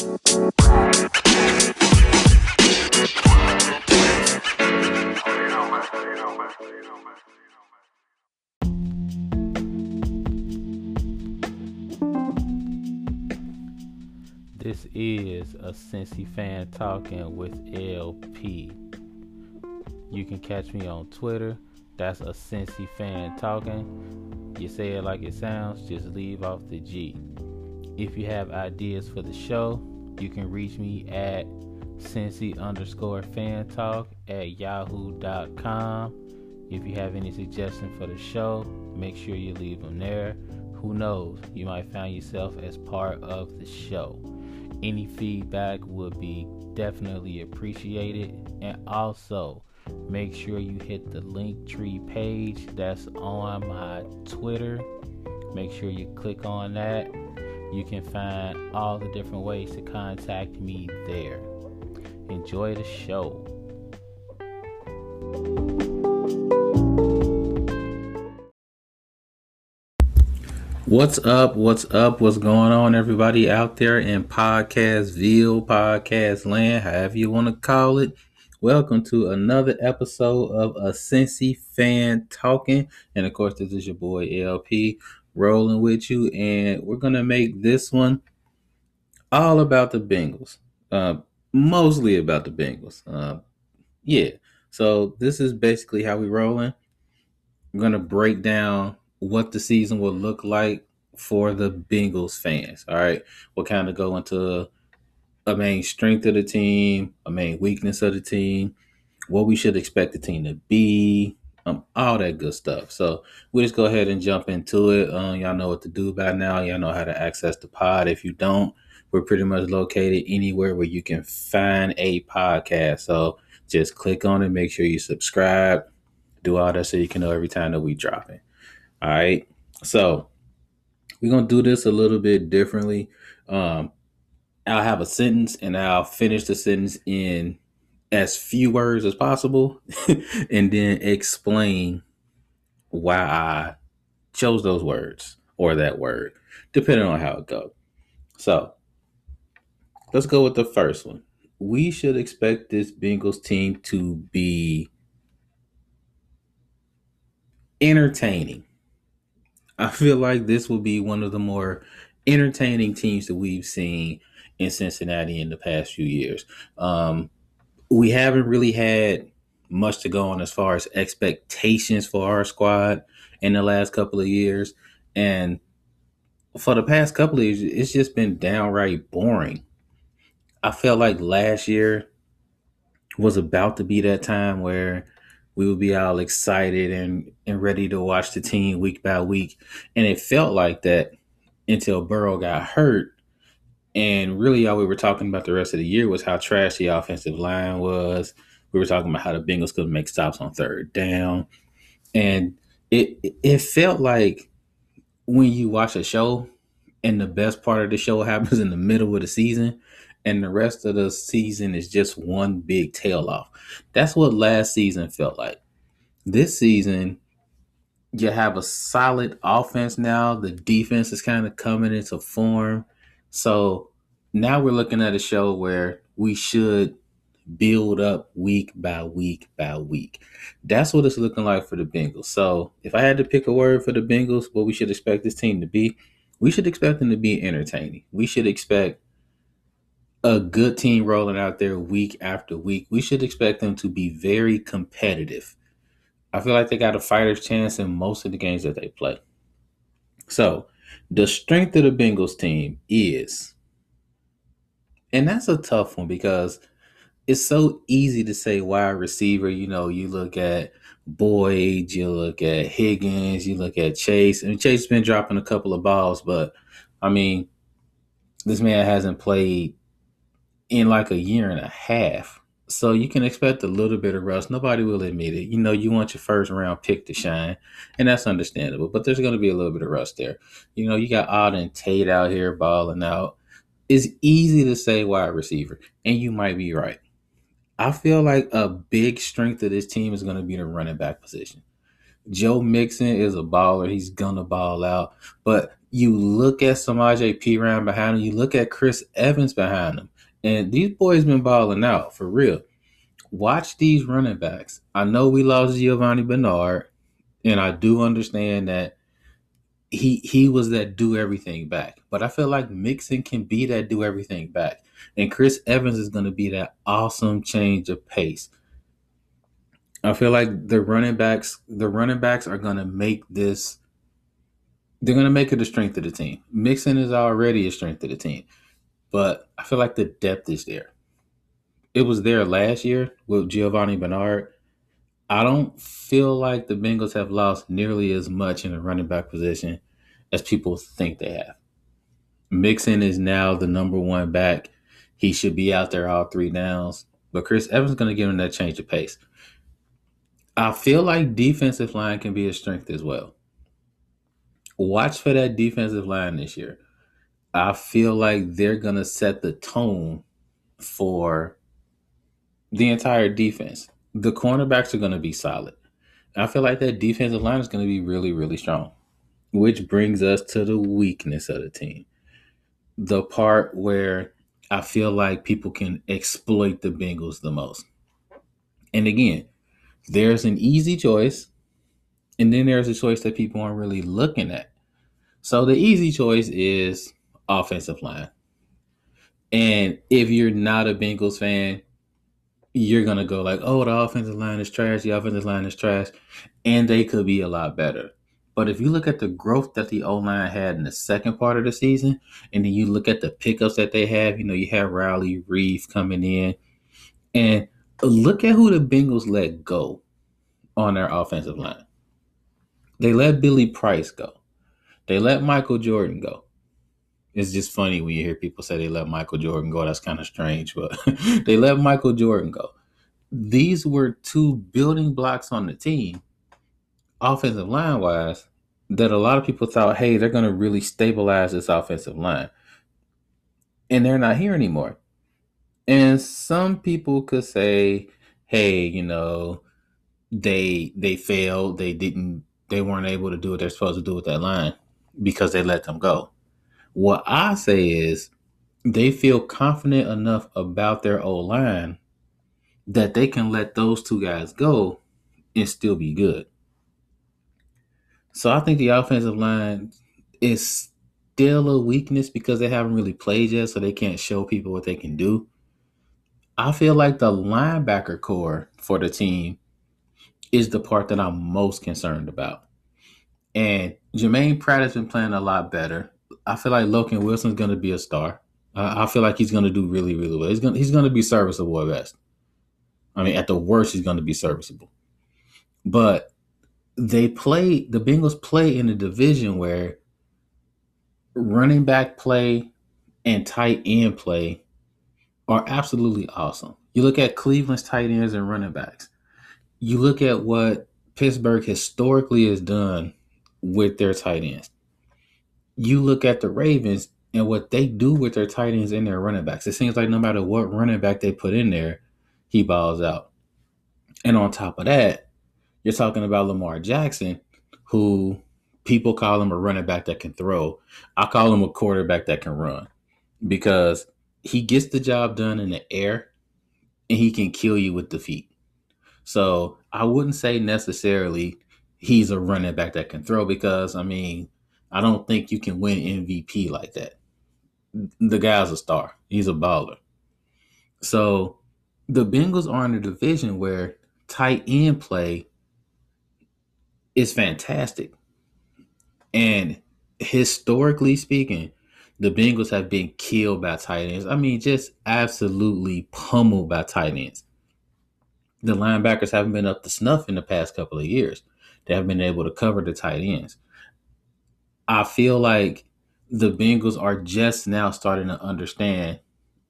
This is a Cincy fan talking with LP. You can catch me on Twitter. That's a Cincy fan talking. You say it like it sounds, just leave off the G. If you have ideas for the show, you can reach me at Cincy underscore fan talk at yahoo.com. If you have any suggestions for the show, make sure you leave them there. Who knows, you might find yourself as part of the show. Any feedback would be definitely appreciated. And also, make sure you hit the link tree page that's on my Twitter. Make sure you click on that. You can find all the different ways to contact me there. Enjoy the show. What's up? What's up? What's going on, everybody out there in Podcastville, Podcast Land, however you want to call it? Welcome to another episode of a Cincy Fan Talking. And of course, this is your boy LP rolling with you. And we're to make this one all about the Bengals, uh, mostly about the Bengals. Uh, yeah. So this is basically how we rolling. I'm to break down what the season will look like for the Bengals fans. All right. We'll kind of go into a main strength of the team, a main weakness of the team, what we should expect the team to be, um, all that good stuff. So we just go ahead and jump into it. Um, y'all know what to do by now. Y'all know how to access the pod. If you don't, we're pretty much located anywhere where you can find a podcast. So just click on it, make sure you subscribe, do all that so you can know every time that we drop it. All right. So we're gonna do this a little bit differently. Um, I'll have a sentence and I'll finish the sentence in as few words as possible, and then explain why I chose those words or that word, depending on how it goes. So let's go with the first one. We should expect this Bengals team to be entertaining. I feel like this will be one of the more entertaining teams that we've seen in Cincinnati in the past few years. Um, we haven't really had much to go on as far as expectations for our squad in the last couple of years. And for the past couple of years, it's just been downright boring. I felt like last year was about to be that time where we would be all excited and, and ready to watch the team week by week. And it felt like that until Burrow got hurt. And really, all we were talking about the rest of the year was how trash the offensive line was. We were talking about how the Bengals couldn't make stops on third down. And it it felt like when you watch a show and the best part of the show happens in the middle of the season and the rest of the season is just one big tail off. That's what last season felt like. This season, you have a solid offense now. The defense is kind of coming into form. So now we're looking at a show where we should build up week by week by week. That's what it's looking like for the Bengals. So if I had to pick a word for the Bengals, what we should expect this team to be, we should expect them to be entertaining. We should expect a good team rolling out there week after week. We should expect them to be very competitive. I feel like they got a fighter's chance in most of the games that they play. So, the strength of the Bengals team is, and that's a tough one because it's so easy to say wide receiver. You know, you look at Boyd, you look at Higgins, you look at Chase, and Chase has been dropping a couple of balls, but I mean, this man hasn't played in like a year and a half. So you can expect a little bit of rust. Nobody will admit it. You know, you want your first round pick to shine, and that's understandable. But there's going to be a little bit of rust there. You know, you got Auden Tate out here balling out. It's easy to say wide receiver, and you might be right. I feel like a big strength of this team is going to be the running back position. Joe Mixon is a baller. He's gonna ball out. But You look at Samaje Perine behind him. You look at Chris Evans behind him. And these boys been balling out for real. Watch these running backs. I know we lost Giovani Bernard, and I do understand that he he was that do everything back. But I feel like Mixon can be that do everything back. And Chris Evans is going to be that awesome change of pace. I feel like the running backs, the running backs are going to make this. They're going to make it a strength of the team. Mixon is already a strength of the team, but I feel like the depth is there. It was there last year with Giovani Bernard. I don't feel like the Bengals have lost nearly as much in the running back position as people think they have. Mixon is now the number one back. He should be out there all three downs. But Chris Evans is going to give him that change of pace. I feel like defensive line can be a strength as well. Watch for that defensive line this year. I feel like they're going to set the tone for the entire defense. The cornerbacks are going to be solid. I feel like that defensive line is going to be really, really strong, which brings us to the weakness of the team. The part where I feel like people can exploit the Bengals the most. And again, there's an easy choice, and then there's a choice that people aren't really looking at. So the easy choice is offensive line. And if you're not a Bengals fan, you're gonna go like, "Oh, the offensive line is trash. The offensive line is trash," and they could be a lot better. But if you look at the growth that the O line had in the second part of the season, and then you look at the pickups that they have, you know, you have Riley Reiff coming in, and look at who the Bengals let go on their offensive line. They let Billy Price go. They let Michael Jordan go. It's just funny when you hear people say they let Michael Jordan go. That's kind of strange, but they let Michael Jordan go. These were two building blocks on the team, offensive line wise, that a lot of people thought, hey, they're going to really stabilize this offensive line. And they're not here anymore. And some people could say, hey, you know, they they failed, they didn't they weren't able to do what they're supposed to do with that line because they let them go. What I say is they feel confident enough about their O line that they can let those two guys go and still be good. So I think the offensive line is still a weakness because they haven't really played yet, so they can't show people what they can do. I feel like the linebacker corps for the team is the part that I'm most concerned about. And Germaine Pratt has been playing a lot better. I feel like Logan Wilson's going to be a star. I feel like he's going to do really, really well. He's going he's going to be serviceable at best. I mean, at the worst, he's going to be serviceable. But they play the Bengals play in a division where running back play and tight end play are absolutely awesome. You look at Cleveland's tight ends and running backs. You look at what Pittsburgh historically has done with their tight ends. You look at the Ravens and what they do with their tight ends and their running backs. It seems like no matter what running back they put in there, he balls out. And on top of that, you're talking about Lamar Jackson, who people call him a running back that can throw. I call him a quarterback that can run because he gets the job done in the air and he can kill you with the feet. So I wouldn't say necessarily he's a running back that can throw because I mean, I don't think you can win MVP like that. The guy's a star. He's a baller. So the Bengals are in a division where tight end play is fantastic. And historically speaking, the Bengals have been killed by tight ends. I mean, just absolutely pummeled by tight ends. The linebackers haven't been up to snuff in the past couple of years. They haven't been able to cover the tight ends. I feel like the Bengals are just now starting to understand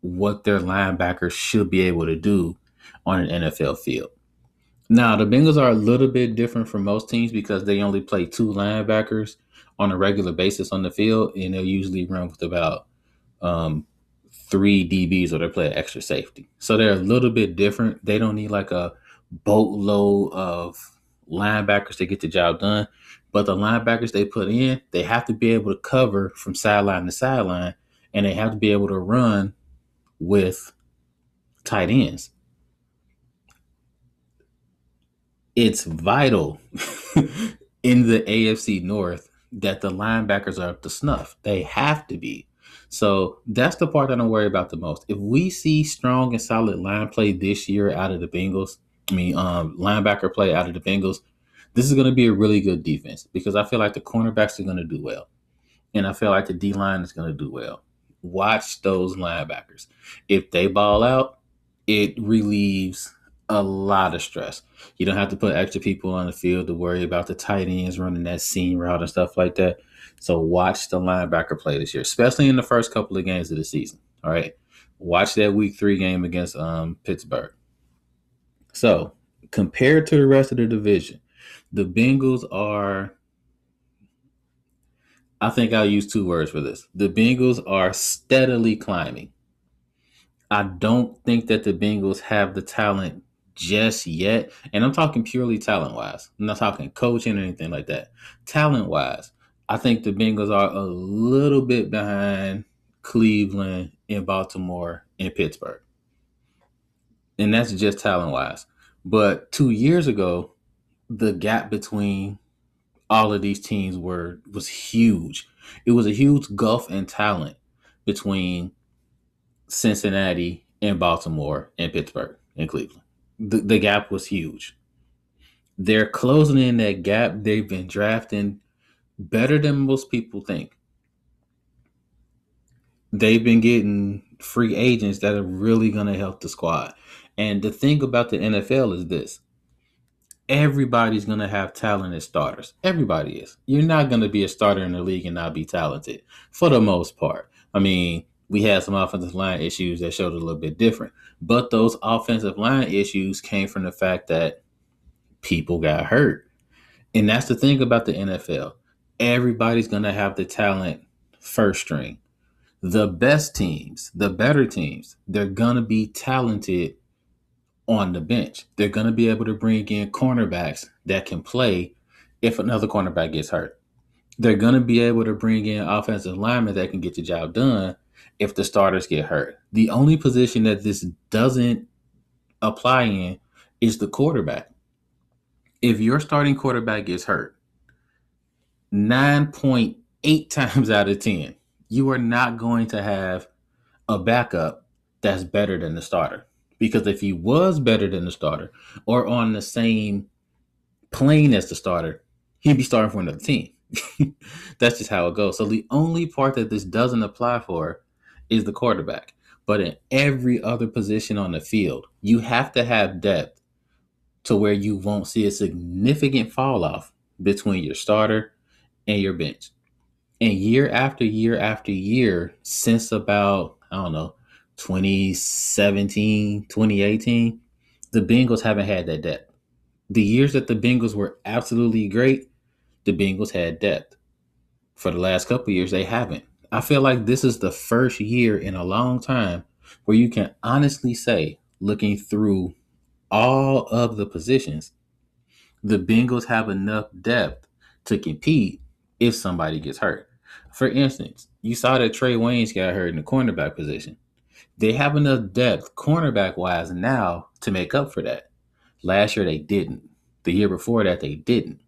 what their linebackers should be able to do on an NFL field. Now, the Bengals are a little bit different from most teams because they only play two linebackers on a regular basis on the field, and they'll usually run with about um, three DBs or they play extra safety. So they're a little bit different. They don't need like a boatload of linebackers to get the job done. But the linebackers they put in, they have to be able to cover from sideline to sideline, and they have to be able to run with tight ends. It's vital in the AFC North that the linebackers are up to snuff. They have to be. So that's the part that I worry about the most. If we see strong and solid line play this year out of the Bengals, I mean, um, linebacker play out of the Bengals, this is going to be a really good defense because I feel like the cornerbacks are going to do well. And I feel like the D line is going to do well. Watch those linebackers. If they ball out, it relieves a lot of stress. You don't have to put extra people on the field to worry about the tight ends running that seam route and stuff like that. So watch the linebacker play this year, especially in the first couple of games of the season. All right. Watch that week three game against um, Pittsburgh. So compared to the rest of the division, the Bengals are I think I'll use two words for this. The Bengals are steadily climbing. I don't think that the Bengals have the talent just yet. And I'm talking purely talent wise. I'm not talking coaching or anything like that. Talent wise, I think the Bengals are a little bit behind Cleveland and Baltimore and Pittsburgh. And that's just talent wise. But two years ago, the gap between all of these teams were was huge. It was a huge gulf in talent between Cincinnati and Baltimore and Pittsburgh and Cleveland the, the gap was huge. They're closing in that gap. They've been drafting better than most people think. They've been getting free agents that are really going to help the squad. And the thing about the NFL is this everybody's going to have talent as starters. Everybody is. You're not going to be a starter in the league and not be talented for the most part. I mean, we had some offensive line issues that showed a little bit different. But those offensive line issues came from the fact that people got hurt. And that's the thing about the NFL. Everybody's going to have the talent first string. The best teams, the better teams, they're going to be talented on the bench. They're going to be able to bring in cornerbacks that can play if another cornerback gets hurt. They're going to be able to bring in offensive linemen that can get the job done if the starters get hurt. The only position that this doesn't apply in is the quarterback. If your starting quarterback gets hurt, 9.8 times out of 10, you are not going to have a backup that's better than the starter. Because if he was better than the starter or on the same plane as the starter, he'd be starting for another team. that's just how it goes. So the only part that this doesn't apply for is the quarterback. But in every other position on the field, you have to have depth to where you won't see a significant fall off between your starter and your bench. And year after year after year, since about, I don't know, 2017, 2018, the Bengals haven't had that depth. The years that the Bengals were absolutely great, the Bengals had depth. For the last couple years, they haven't. I feel like this is the first year in a long time where you can honestly say, looking through all of the positions, the Bengals have enough depth to compete if somebody gets hurt. For instance, you saw that Trae Waynes got hurt in the cornerback position. They have enough depth cornerback wise now to make up for that. Last year they didn't. The year before that they didn't.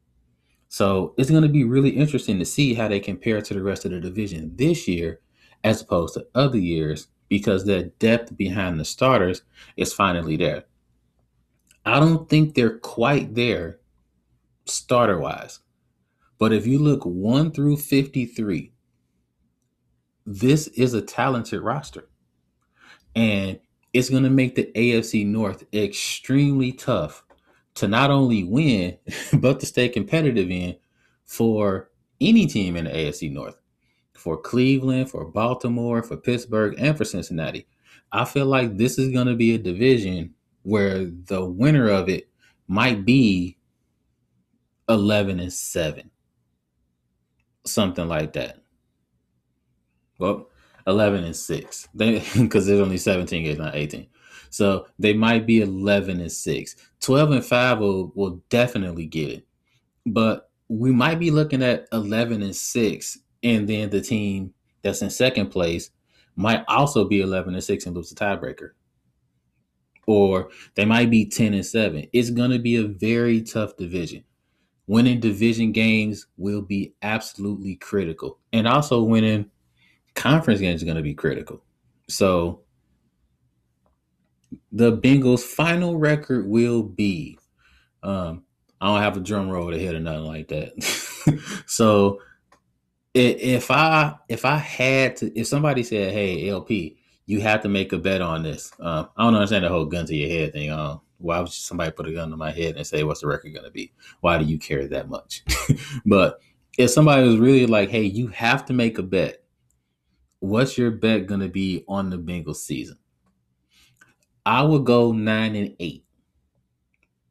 So it's going to be really interesting to see how they compare to the rest of the division this year as opposed to other years because the depth behind the starters is finally there. I don't think they're quite there starter wise. But if you look 1 through 53, this is a talented roster. And it's going to make the AFC North extremely tough to not only win, but to stay competitive in for any team in the AFC North, for Cleveland, for Baltimore, for Pittsburgh, and for Cincinnati. I feel like this is going to be a division where the winner of it might be 11 and 7. Something like that. Well, 11 and 6. Because there's only 17 games, not 18. So they might be 11 and 6. 12 and 5 will, will definitely get it. But we might be looking at 11 and 6 and then the team that's in second place might also be 11 and 6 and lose the tiebreaker or they might be 10 and 7 it's going to be a very tough division winning division games will be absolutely critical and also winning conference games is going to be critical so the bengals final record will be um, I don't have a drum roll to hit or nothing like that. so if I if I had to if somebody said, "Hey, LP, you have to make a bet on this," uh, I don't understand the whole gun to your head thing. Uh, why would somebody put a gun to my head and say, "What's the record going to be?" Why do you care that much? but if somebody was really like, "Hey, you have to make a bet," what's your bet going to be on the Bengals season? I would go nine and eight.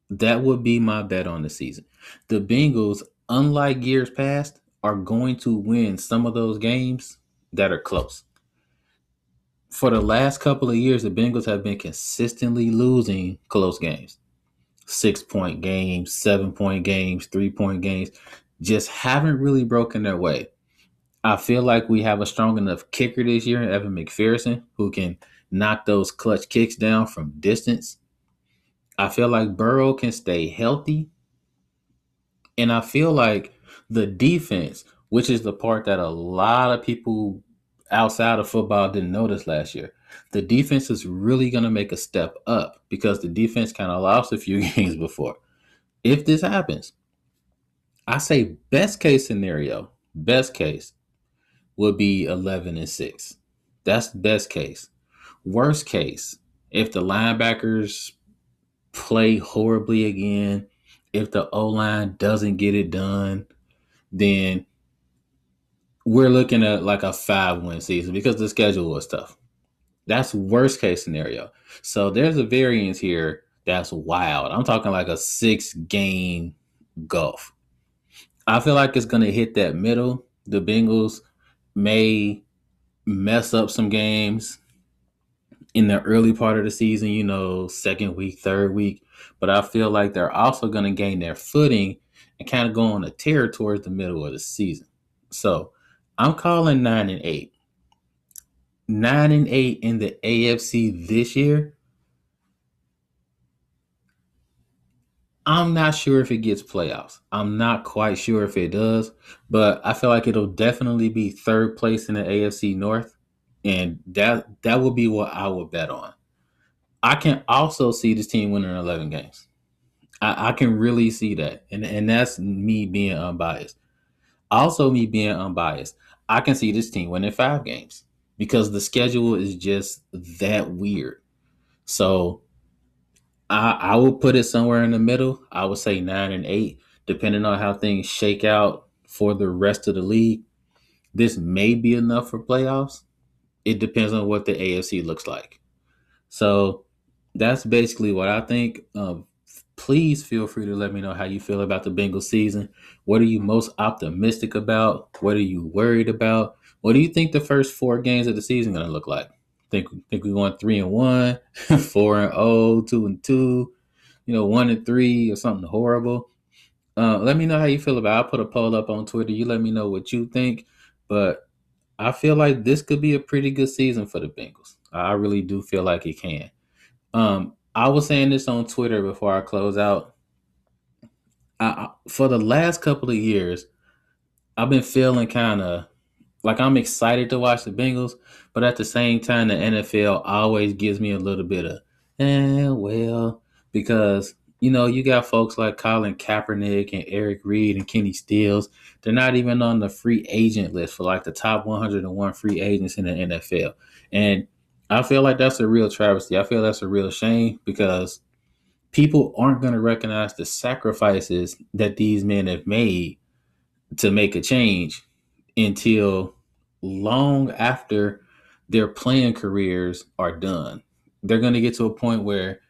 That would be my bet on the season. The Bengals, unlike years past, are going to win some of those games that are close. For the last couple of years, the Bengals have been consistently losing close games. Six point games, seven point games, three point games, just haven't really broken their way. I feel like we have a strong enough kicker this year, Evan McPherson, who can knock those clutch kicks down from distance I feel like Burrow can stay healthy. And I feel like the defense, which is the part that a lot of people outside of football didn't notice last year, the defense is really going to make a step up because the defense kind of lost a few games before. If this happens, I say best case scenario, best case would be 11 and 6. That's best case. Worst case, if the linebackers play horribly again, if the O line doesn't get it done, then we're looking at like a five win season because the schedule was tough. That's worst case scenario. So there's a variance here that's wild. I'm talking like a six game gulf. I feel like it's going to hit that middle. The Bengals may mess up some games in the early part of the season, you know, second week, third week. But I feel like they're also going to gain their footing and kind of go on a tear towards the middle of the season. So I'm calling nine and eight. Nine and eight in the AFC this year. I'm not sure if it gets playoffs. I'm not quite sure if it does, but I feel like it'll definitely be third place in the AFC North and that that would be what I would bet on. I can also see this team winning 11 games. I, I can really see that, and and that's me being unbiased. Also, me being unbiased, I can see this team winning five games because the schedule is just that weird. So I I put it somewhere in the middle. I would say nine and eight, depending on how things shake out for the rest of the league. This may be enough for playoffs it depends on what the AFC looks like. So that's basically what I think. Um, please feel free to let me know how you feel about the Bengals season. What are you most optimistic about? What are you worried about? What do you think the first four games of the season going to look like? Think think we're going three and one, four and oh, two and two, you know, one and three or something horrible. Uh, let me know how you feel about. It. I'll put a poll up on Twitter. You let me know what you think. But I feel like this could be a pretty good season for the Bengals. I really do feel like it can. Um, I was saying this on Twitter before I close out. I, for the last couple of years, I've been feeling kind of like I'm excited to watch the Bengals, but at the same time, the NFL always gives me a little bit of, eh, well, because you know, you got folks like Colin Kaepernick and Eric Reid and Kenny Stills. They're not even on the free agent list for like the top 101 free agents in the NFL. And I feel like that's a real travesty. I feel that's a real shame because people aren't going to recognize the sacrifices that these men have made to make a change until long after their playing careers are done. They're going to get to a point where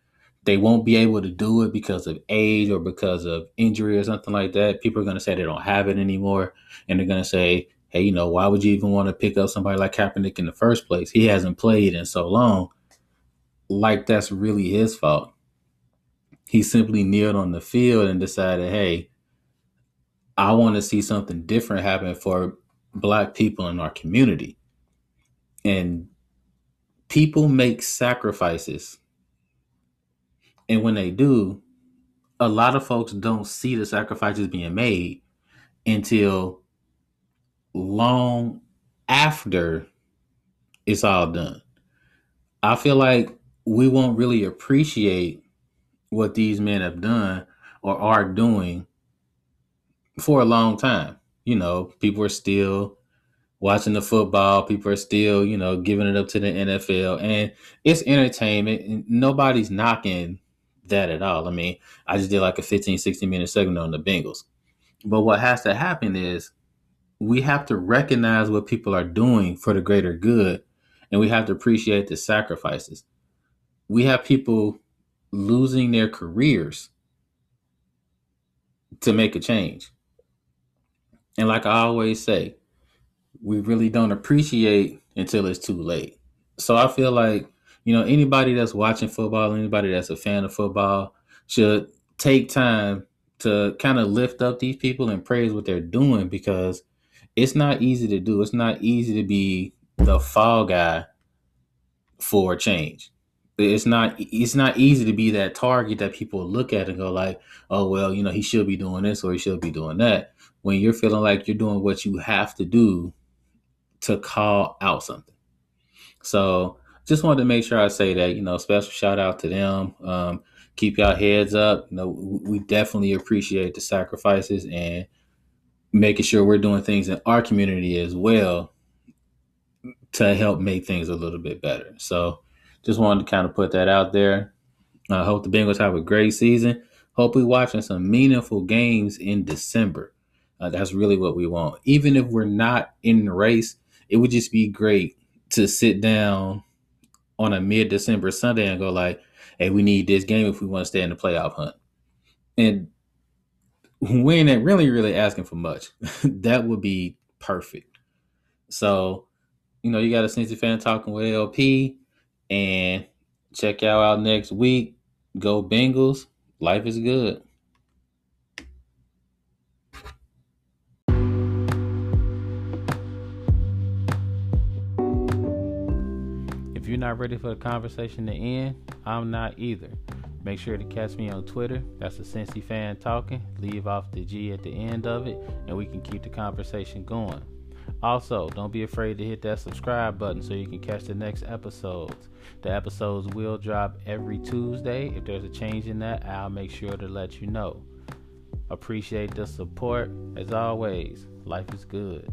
they won't be able to do it because of age or because of injury or something like that. People are going to say they don't have it anymore. And they're going to say, hey, you know, why would you even want to pick up somebody like Kaepernick in the first place? He hasn't played in so long. Like that's really his fault. He simply kneeled on the field and decided, hey, I want to see something different happen for black people in our community. And people make sacrifices. And when they do, a lot of folks don't see the sacrifices being made until long after it's all done. I feel like we won't really appreciate what these men have done or are doing for a long time. You know, people are still watching the football. People are still, you know, giving it up to the NFL, and it's entertainment. Nobody's knocking that at all. I mean, I just did like a 15, 16 minute segment on the Bengals. But what has to happen is we have to recognize what people are doing for the greater good, and we have to appreciate the sacrifices. We have people losing their careers to make a change. And like I always say, we really don't appreciate until it's too late. So I feel like, you know, anybody that's watching football, anybody that's a fan of football should take time to kind of lift up these people and praise what they're doing because it's not easy to do. It's not easy to be the fall guy for change. It's not it's not easy to be that target that people look at and go like, oh well, you know, he should be doing this or he should be doing that. When you're feeling like you're doing what you have to do to call out something. So just wanted to make sure I say that, you know, special shout out to them. Um, keep y'all heads up. You know, we definitely appreciate the sacrifices and making sure we're doing things in our community as well to help make things a little bit better. So just wanted to kind of put that out there. I hope the Bengals have a great season. Hope we watching some meaningful games in December. Uh, that's really what we want. Even if we're not in the race, it would just be great to sit down on a mid December Sunday and go like, hey, we need this game if we want to stay in the playoff hunt. And we ain't really, really asking for much. that would be perfect. So, you know, you got a Cincy fan talking with LP and check y'all out next week. Go Bengals. Life is good. Not ready for the conversation to end, I'm not either. Make sure to catch me on Twitter. That's a Cincy fan talking. Leave off the G at the end of it, and we can keep the conversation going. Also, don't be afraid to hit that subscribe button so you can catch the next episodes. The episodes will drop every Tuesday. If there's a change in that, I'll make sure to let you know. Appreciate the support. As always, life is good.